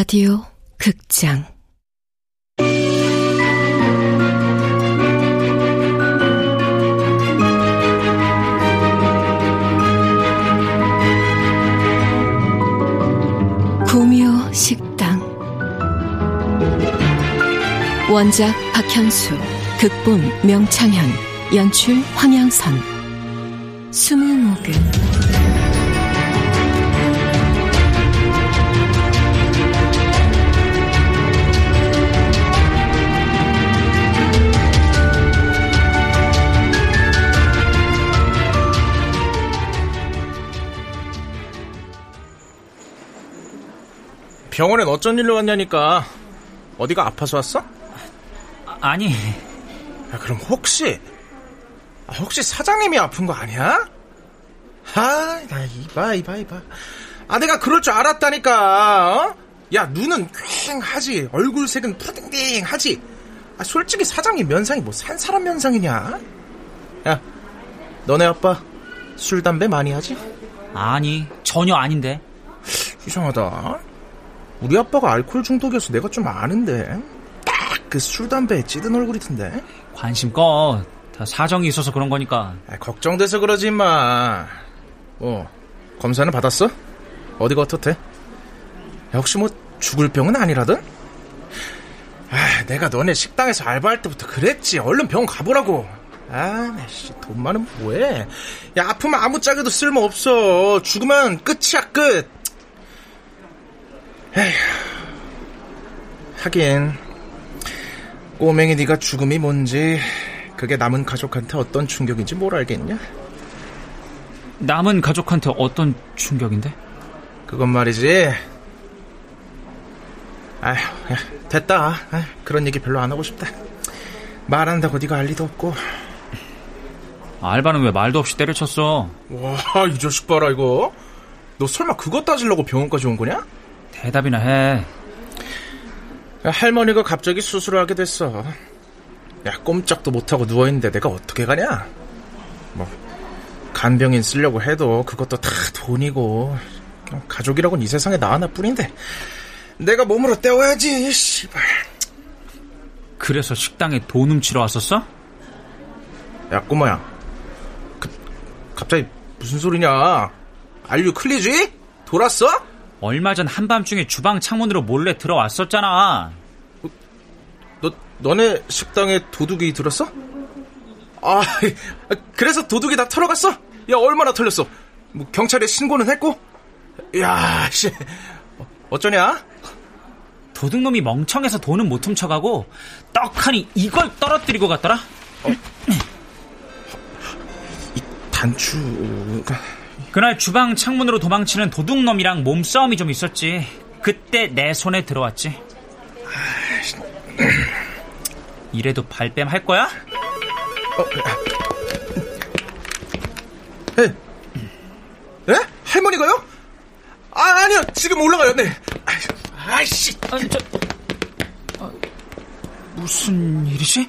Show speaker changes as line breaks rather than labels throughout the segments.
라디오 극장. 구미호 식당. 원작 박현수 극본 명창현 연출 황양선. 스무 모금
병원엔 어쩐 일로 왔냐니까. 어디가 아파서 왔어?
아, 니
야, 그럼 혹시 아, 혹시 사장님이 아픈 거 아니야? 아, 나 이봐 이봐 이봐. 아 내가 그럴 줄 알았다니까. 어? 야 눈은 퀭하지 얼굴색은 푸딩딩하지. 아, 솔직히 사장님 면상이 뭐 산 사람 면상이냐? 야, 너네 아빠 술 담배 많이 하지?
아니 전혀 아닌데.
이상하다. 우리 아빠가 알코올 중독이어서 내가 좀 아는데 딱 그 술 담배에 찌든 얼굴이던데.
관심 꺼. 다 사정이 있어서 그런 거니까.
아, 걱정돼서 그러지 마. 어 검사는 받았어? 어디가 어떻대? 야, 혹시 뭐 죽을 병은 아니라든? 아, 내가 너네 식당에서 알바할 때부터 그랬지. 얼른 병원 가보라고. 아, 나씨 돈 많으면 뭐해? 야 아프면 아무 짝에도 쓸모 없어. 죽으면 끝이야 끝. 에휴. 하긴 꼬맹이 네가 죽음이 뭔지 그게 남은 가족한테 어떤 충격인지 뭘 알겠냐?
남은 가족한테 어떤 충격인데?
그건 말이지. 아휴, 야, 됐다. 아휴, 그런 얘기 별로 안 하고 싶다. 말한다고 네가 알 리도 없고.
알바는 왜 말도 없이 때려쳤어?
와, 이 자식 봐라 이거. 너 설마 그것 따지려고 병원까지 온 거냐?
대답이나 해.
야, 할머니가 갑자기 수술을 하게 됐어. 야, 꼼짝도 못하고 누워있는데 내가 어떻게 가냐? 뭐, 간병인 쓰려고 해도 그것도 다 돈이고, 그냥 가족이라고는 이 세상에 나 하나뿐인데, 내가 몸으로 때워야지, 씨발.
그래서 식당에 돈 훔치러 왔었어?
야, 꼬마야. 그, 갑자기 무슨 소리냐? 알류 클리지? 돌았어?
얼마 전 한밤중에 주방 창문으로 몰래 들어왔었잖아.
너, 너네 식당에 도둑이 들었어? 아, 그래서 도둑이 다 털어갔어? 야, 얼마나 털렸어? 뭐, 경찰에 신고는 했고? 야, 씨. 어쩌냐?
도둑놈이 멍청해서 돈은 못 훔쳐가고, 떡하니 이걸 떨어뜨리고 갔더라? 어?
이 단추가.
그날 주방 창문으로 도망치는 도둑놈이랑 몸싸움이 좀 있었지. 그때 내 손에 들어왔지. 이래도 발뺌 할 거야?
어, 에, 에? 할머니가요? 아, 아니요. 지금 올라가요. 네. 아이씨.
아니, 저, 아, 무슨 일이지?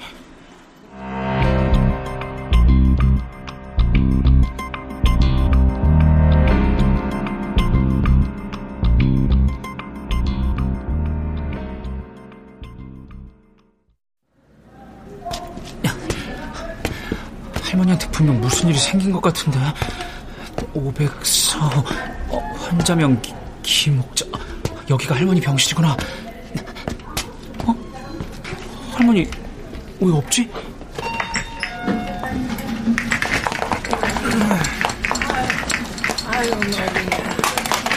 무슨 일이 생긴 것 같은데? 504 어, 환자명 기, 김옥자. 여기가 할머니 병실이구나. 어? 할머니 왜 없지?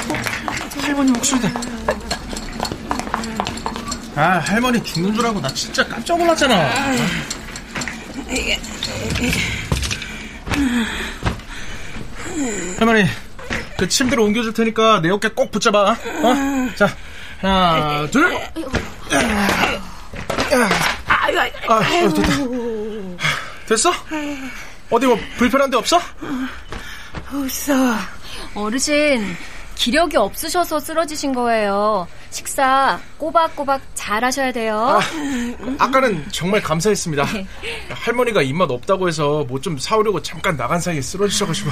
어, 할머니 목소리다.
아 할머니 죽는 줄 알고 나 진짜 깜짝 놀랐잖아 할머니, 그 침대로 옮겨줄 테니까 내 어깨 꼭 붙잡아. 어? 자, 하나, 둘. 아, 어, 됐다. 됐어? 어디 뭐 불편한 데 없어?
없어. 어르신, 기력이 없으셔서 쓰러지신 거예요. 식사 꼬박꼬박 잘 하셔야 돼요.
아, 까는 정말 감사했습니다. 할머니가 입맛 없다고 해서 뭐 좀 사오려고 잠깐 나간 사이에 쓰러지셔가지고.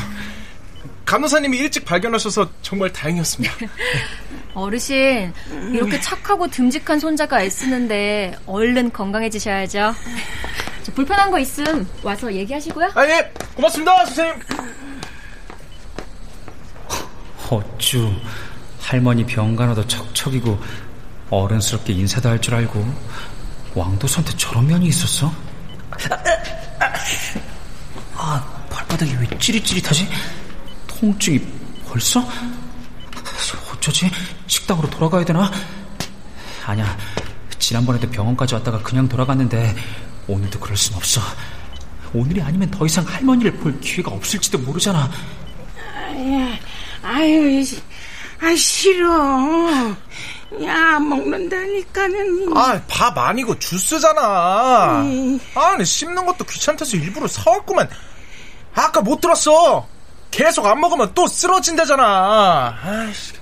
간호사님이 일찍 발견하셔서 정말 다행이었습니다.
어르신, 이렇게 착하고 듬직한 손자가 애쓰는데 얼른 건강해지셔야죠. 불편한 거 있음 와서 얘기하시고요.
아, 예. 고맙습니다, 선생님.
어쭈, 할머니 병간호도 척척이고 어른스럽게 인사도 할 줄 알고 왕도선한테 저런 면이 있었어? 아, 발바닥이 왜 찌릿찌릿하지? 통증이 벌써? 어쩌지? 식당으로 돌아가야 되나? 아니야, 지난번에도 병원까지 왔다가 그냥 돌아갔는데 오늘도 그럴 순 없어. 오늘이 아니면 더 이상 할머니를 볼 기회가 없을지도 모르잖아.
아유, 아유, 아 싫어. 야, 먹는다니까는.
아, 밥 아니고 주스잖아. 음. 아니, 씹는 것도 귀찮대서 일부러 사왔구만. 아까 못 들었어. 계속 안 먹으면 또 쓰러진대잖아. 아이씨.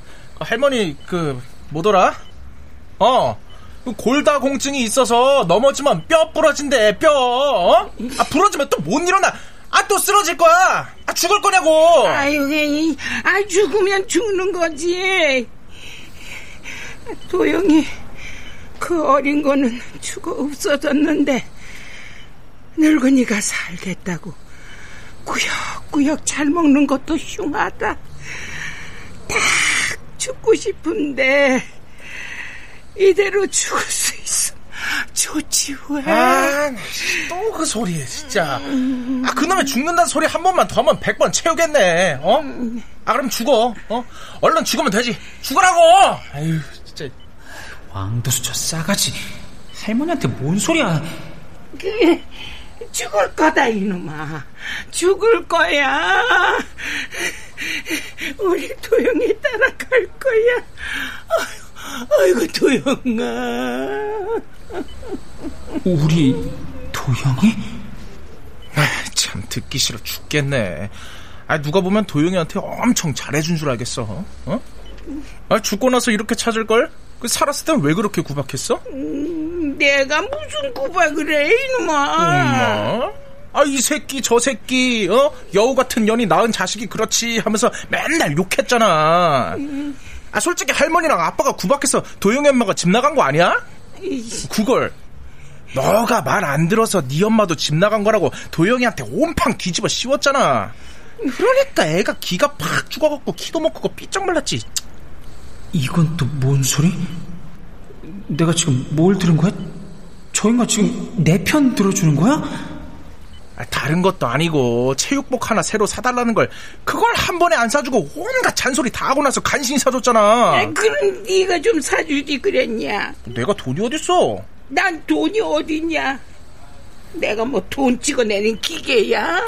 할머니, 그, 뭐더라? 어, 그 골다공증이 있어서 넘어지면 뼈 부러진대, 뼈. 어? 아, 부러지면 또 못 일어나. 아, 또 쓰러질 거야. 아, 죽을 거냐고.
아유, 아, 죽으면 죽는 거지. 도영이, 그 어린 거는 죽어 없어졌는데, 늙은이가 살겠다고. 꾸역꾸역 잘 먹는 것도 흉하다. 딱 죽고 싶은데, 이대로 죽을 수 있어. 좋지 왜?
아, 또 그 소리 진짜. 아, 그놈의 죽는다는 소리 한 번만 더 하면 백 번 채우겠네. 어? 아, 그럼 죽어. 어? 얼른 죽으면 되지. 죽으라고. 아유, 진짜.
왕도수 저 싸가지. 할머니한테 뭔 소리야?
그 죽을 거다 이놈아. 죽을 거야. 우리 도영이 따라갈 거야. 아이고 도영아.
우리 도영이?
아, 참 듣기 싫어 죽겠네. 아 누가 보면 도영이한테 엄청 잘해준 줄 알겠어. 어? 아 죽고 나서 이렇게 찾을 걸? 그 살았을 땐 왜 그렇게 구박했어?
음, 내가 무슨 구박을 해 이놈아.
엄마. 아이 새끼 저 새끼 어 여우 같은 년이 낳은 자식이 그렇지 하면서 맨날 욕했잖아. 음. 아 솔직히 할머니랑 아빠가 구박해서 도영이 엄마가 집 나간 거 아니야? 그걸 너가 말 안 들어서 네 엄마도 집 나간 거라고 도영이한테 온팡 뒤집어 씌웠잖아. 그러니까 애가 기가 팍 죽어갖고 키도 못 크고 삐쩍 말랐지.
이건 또 뭔 소리? 내가 지금 뭘 들은 거야? 저 인간 지금 내 편 들어주는 거야?
아, 다른 것도 아니고 체육복 하나 새로 사달라는 걸 그걸 한 번에 안 사주고 온갖 잔소리 다 하고 나서 간신히 사줬잖아.
아, 그럼 네가 좀 사주지 그랬냐?
내가 돈이 어딨어?
난 돈이 어딨냐? 내가 뭐 돈 찍어내는 기계야?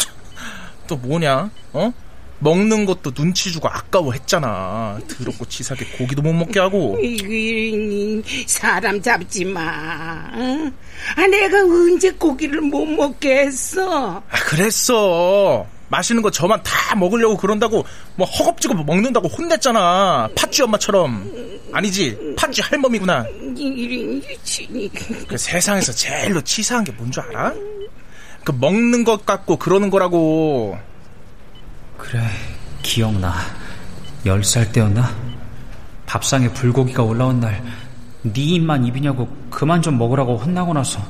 또 뭐냐? 어? 먹는 것도 눈치 주고 아까워했잖아. 더럽고 치사하게 고기도 못 먹게 하고.
사람 잡지 마. 응? 아, 내가 언제 고기를 못 먹게 했어?
아, 그랬어. 맛있는 거 저만 다 먹으려고 그런다고 뭐 허겁지겁 먹는다고 혼냈잖아. 팥쥐 엄마처럼. 아니지, 팥쥐 할멈이구나. 그 세상에서 제일로 치사한 게 뭔 줄 알아? 그 먹는 것 같고 그러는 거라고.
그래, 기억나. 열 살 때였나? 밥상에 불고기가 올라온 날, 네 입만 입이냐고 그만 좀 먹으라고 혼나고 나서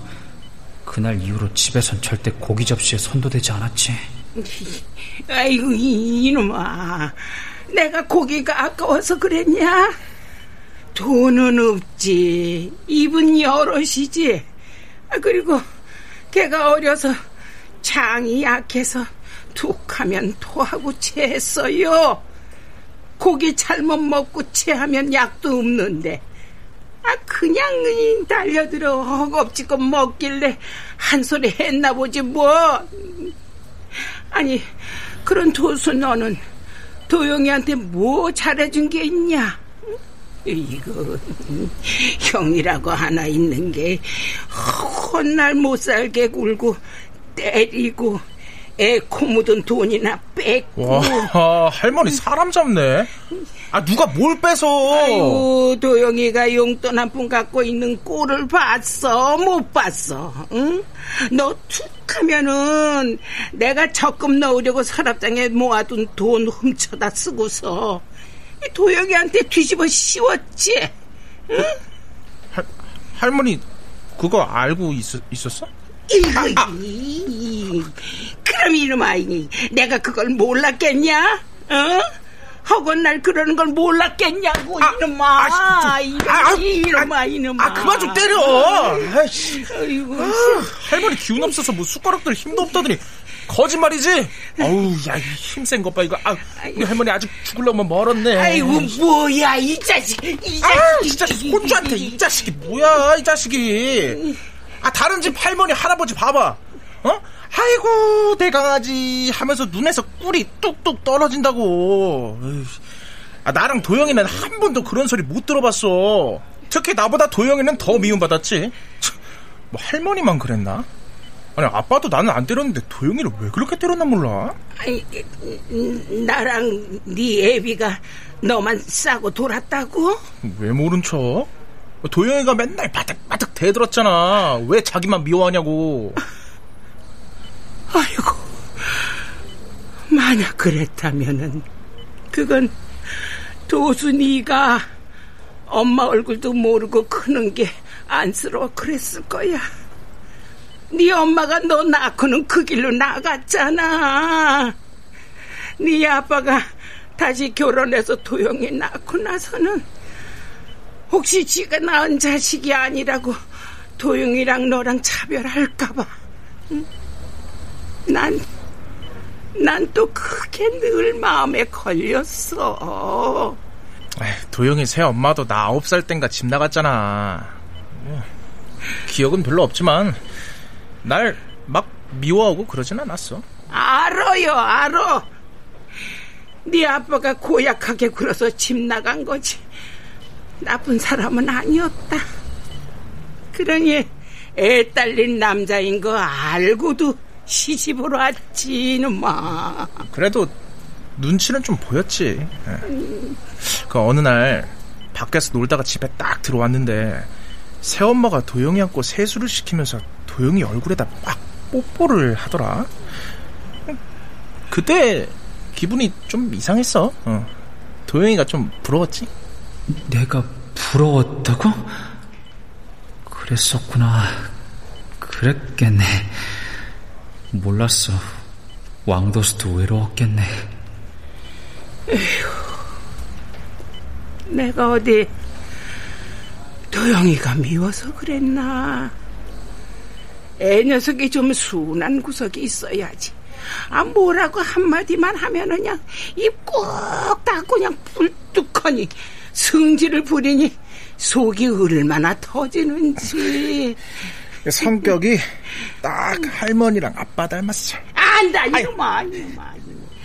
그날 이후로 집에선 절대 고기 접시에 손도 대지 않았지.
아이고 이놈아, 내가 고기가 아까워서 그랬냐? 돈은 없지, 입은 여럿이지. 아, 그리고 걔가 어려서 장이 약해서 툭하면 토하고 체했어요. 고기 잘못 먹고 체하면 약도 없는데. 아, 그냥 달려들어 허겁지겁 먹길래 한 소리 했나 보지 뭐. 아니, 그런 도수 너는 도영이한테 뭐 잘해준 게 있냐? 이거 형이라고 하나 있는 게 헛날 못 살게 굴고 때리고 애코 묻은 돈이나 뺏고.
와, 할머니 사람 잡네. 아, 누가 뭘 뺏어?
아유, 도영이가 용돈 한 푼 갖고 있는 꼴을 봤어? 못 봤어? 응? 너 툭 하면은 내가 적금 넣으려고 서랍장에 모아둔 돈 훔쳐다 쓰고서 도영이한테 뒤집어 씌웠지. 응?
할, 할머니 그거 알고 있, 있었어?
아, 아. 그럼 이놈아, 내가 그걸 몰랐겠냐? 어? 혹은 날 그러는 걸 몰랐겠냐고 아, 이놈아 아, 아, 이놈아 아, 이놈아 이놈아
아 그만 좀 때려 아이씨 아이고 아, 할머니 기운 없어서 뭐 숟가락들 힘도 없다더니 거짓말이지? 어우, 야, 힘센 것 봐, 이거. 아, 우리 할머니 아직 죽을려면 멀었네.
아이고, 뭐야, 이 자식, 이 자식. 아,
진짜 손주한테 이 자식이 뭐야, 이 자식이. 아, 다른 집 할머니, 할아버지 봐봐. 어? 아이고, 내 강아지 하면서 눈에서 꿀이 뚝뚝 떨어진다고. 아, 나랑 도영이는 한 번도 그런 소리 못 들어봤어. 특히 나보다 도영이는 더 미움받았지. 뭐 할머니만 그랬나? 아니 아빠도 나는 안 때렸는데 도영이를 왜 그렇게 때렸나 몰라?
아니 나랑 네 애비가 너만 싸고 돌았다고?
왜 모른 척? 도영이가 맨날 바득바득 대들었잖아. 왜 자기만 미워하냐고.
아이고 만약 그랬다면은 그건 도수 네가 엄마 얼굴도 모르고 크는 게 안쓰러워 그랬을 거야. 네 엄마가 너 낳고는 그 길로 나갔잖아. 네 아빠가 다시 결혼해서 도영이 낳고 나서는 혹시 지가 낳은 자식이 아니라고 도영이랑 너랑 차별할까봐. 난, 난또 그게 늘 마음에 걸렸어.
도영이 새 엄마도 나 아홉 살 땐가 집 나갔잖아. 뭐, 기억은 별로 없지만 날 막 미워하고 그러진 않았어.
알아요, 알아. 네 아빠가 고약하게 굴어서 집 나간 거지. 나쁜 사람은 아니었다. 그러니 애 딸린 남자인 거 알고도 시집으로 왔지, 이놈아.
그래도 눈치는 좀 보였지. 그 어느 날 밖에서 놀다가 집에 딱 들어왔는데 새엄마가 도영이 안고 세수를 시키면서 도영이 얼굴에다 막 뽀뽀를 하더라. 그때 기분이 좀 이상했어. 어. 도영이가 좀 부러웠지?
내가 부러웠다고? 그랬었구나. 그랬겠네. 몰랐어. 왕도수도 외로웠겠네.
에휴, 내가 어디 도영이가 미워서 그랬나? 애 녀석이 좀 순한 구석이 있어야지. 아, 뭐라고 한마디만 하면 그냥 입 꼭 닫고 그냥 불뚝하니 성질을 부리니 속이 얼마나 터지는지.
성격이 딱 할머니랑 아빠 닮았어.
안다, 이놈아, 이놈아.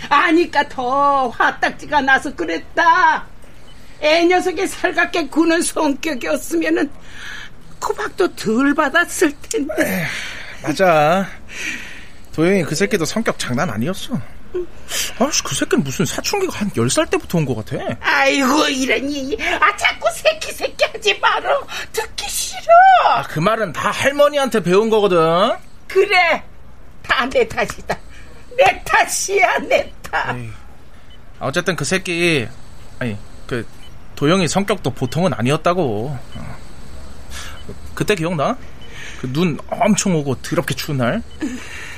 아니까 더 화딱지가 나서 그랬다. 애 녀석이 살갑게 구는 성격이었으면은 구박도 덜 받았을 텐데. 에이,
맞아. 도영이 그 새끼도 성격 장난 아니었어. 아씨, 그 새끼는 무슨 사춘기가 한 10살 때부터 온 것 같아.
아이고, 이러니. 아, 자꾸 새끼, 새끼 하지 마라. 듣기 싫어.
아, 그 말은 다 할머니한테 배운 거거든.
그래. 다 내 탓이다. 내 탓이야, 내 탓. 에이.
어쨌든 그 새끼, 아니, 그, 도영이 성격도 보통은 아니었다고. 어. 그때 기억나? 그 눈 엄청 오고 더럽게 추운 날.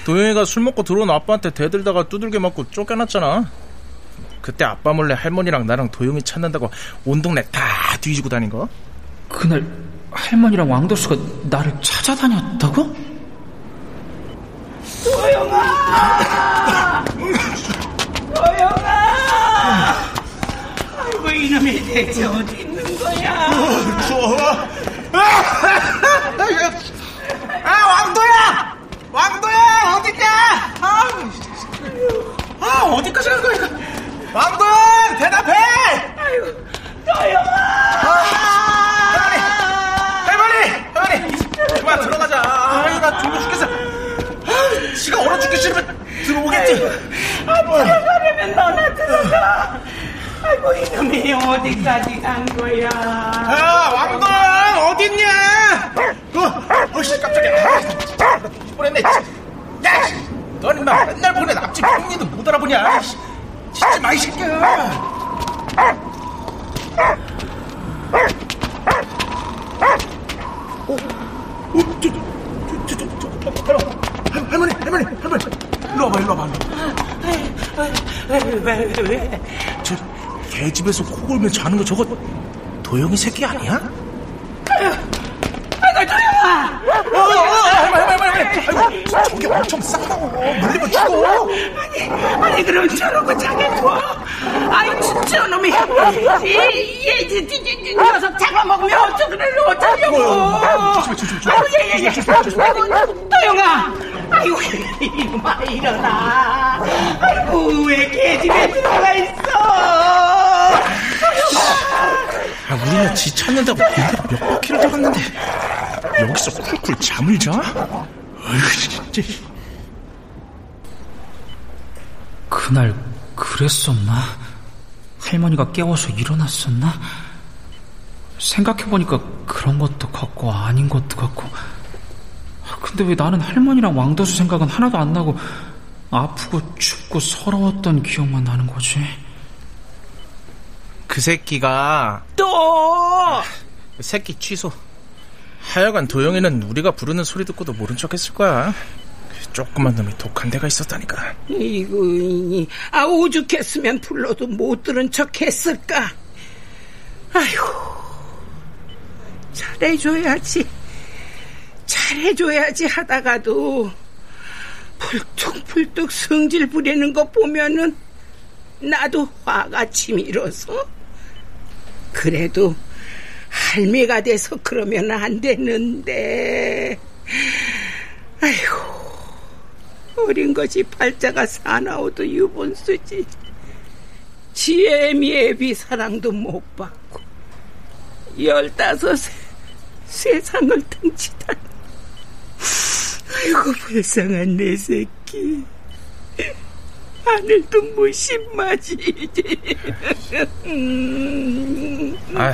도영이가 술 먹고 들어온 아빠한테 대들다가 두들겨 맞고 쫓겨났잖아. 그때 아빠 몰래 할머니랑 나랑 도영이 찾는다고 온 동네 다 뒤지고 다닌 거.
그날 할머니랑 왕도수가 나를 찾아다녔다고?
도영아! 도영아! 아이고 이놈이 대체 어디 있는 거야?
추워. 아, 왕도야! 왕도 야! 어딨냐? 아, 아 어디까지 간 거야? 왕도야! 대답해!
아이고, 도영아! 아,
할머니! 할머니! 할머니! 그만 들어가자. 아이, 나 죽고 죽겠어. 아, 지가 얼어 죽기 싫으면 들어오겠지.
아, 들어가려면 너나 들어가. 아이고 이놈이 어디까지 간 거야?
야 왕돈 어딨냐? 어, 거냐? 진짜 마이 새끼야. 어, 어, 저, 저, 저, 저, 저, 저, 저, 저 할머니, 할머니, 할머니, 일로 와봐, 일로 와봐. 왜,
왜, 왜, 왜?
저 개집에서 코골며 자는 거 저거 도영이 새끼 아니야?
아이고, 도영아!
어, 어, 어, 할머니, 할머니, 할머니. 아이고, 저게 엄청 싸다고. 물리면 죽어.
아니, 그럼 저러고 자게 둬. 아이, 저놈이. 이, 얘, 이, 이, 이 녀석 잡아먹으면 어쩌그래, 어쩌려고.
조심해, 조심해, 조심해.
아이고, 예, 예, 예. 도영아. 아이고, 이놈아, 일어나. 아이고, 왜 개집에 들어가 있어?
아, 우리는 지 찾는다고 몇 바퀴를 돌았는데 여기서 쿨쿨 잠을 자? 어휴, 진짜.
그날 그랬었나? 할머니가 깨워서 일어났었나? 생각해보니까 그런 것도 같고 아닌 것도 같고 근데 왜 나는 할머니랑 왕도수 생각은 하나도 안 나고 아프고 춥고 서러웠던 기억만 나는 거지?
그 새끼가
또!
그 새끼 취소. 하여간 도영이는 우리가 부르는 소리 듣고도 모른 척 했을 거야. 그 조그만 놈이 독한 데가 있었다니까.
이거, 이, 아, 오죽했으면 불러도 못 들은 척 했을까? 아이고, 잘해줘야지. 잘해줘야지 하다가도 풀뚝풀뚝 성질 부리는 거 보면은 나도 화가 치밀어서 그래도 할미가 돼서 그러면 안 되는데 아이고 어린 것이 팔자가 사나워도 유본수지 지혜미애비 사랑도 못 받고 열다섯에 세상을 등치다니 아이고 불쌍한 내 새끼 하늘도 무심하지
아,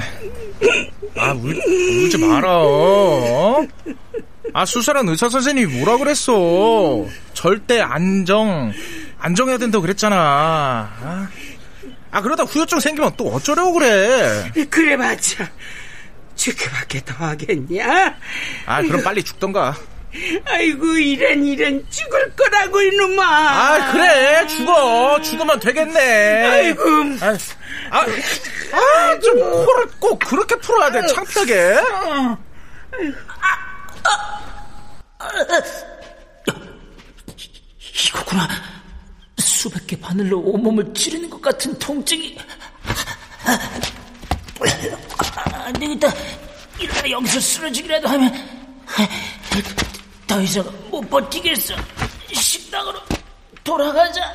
아 울, 울지 마라. 어? 아 수사란 의사 선생님이 뭐라 그랬어? 절대 안정, 안정해야 된다고 그랬잖아. 아, 아 그러다 후유증 생기면 또 어쩌려고 그래?
그래봤자 죽기밖에 더 하겠냐
아 그럼 빨리 죽던가.
아이고 이런 이런 죽을 거라고 이놈아
아 그래 죽어 죽으면 되겠네.
아이고
아, 아, 아, 좀 코를 꼭 그렇게 풀어야 돼, 창피하게.
이 거구나. 수백 개 바늘로 온몸을 찌르는 것 같은 통증이. 안 되겠다. 이러다 여기서 쓰러지기라도 하면 더 이상 못 버티겠어. 식당으로 돌아가자.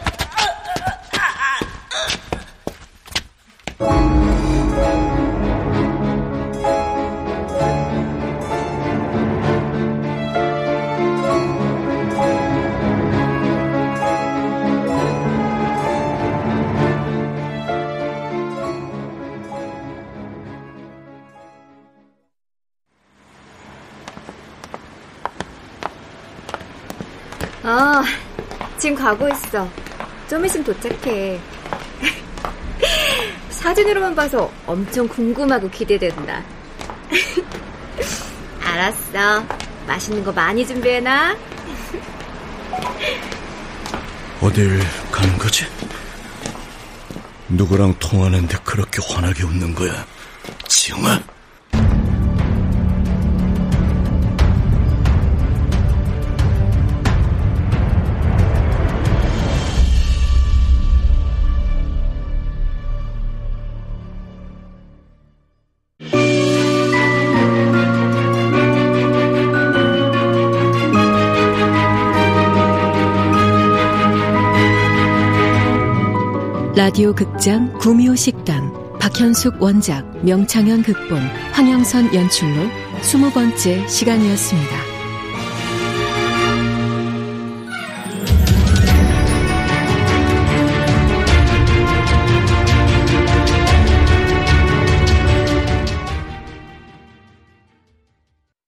아, 지금 가고 있어. 좀 있으면 도착해. 사진으로만 봐서 엄청 궁금하고 기대된다. 알았어. 맛있는 거 많이 준비해놔.
어딜 가는 거지? 누구랑 통화하는데 그렇게 환하게 웃는 거야? 지영아?
라디오 극장 구미호 식당 박현숙 원작 명창현 극본 황영선 연출로 스무 번째 시간이었습니다.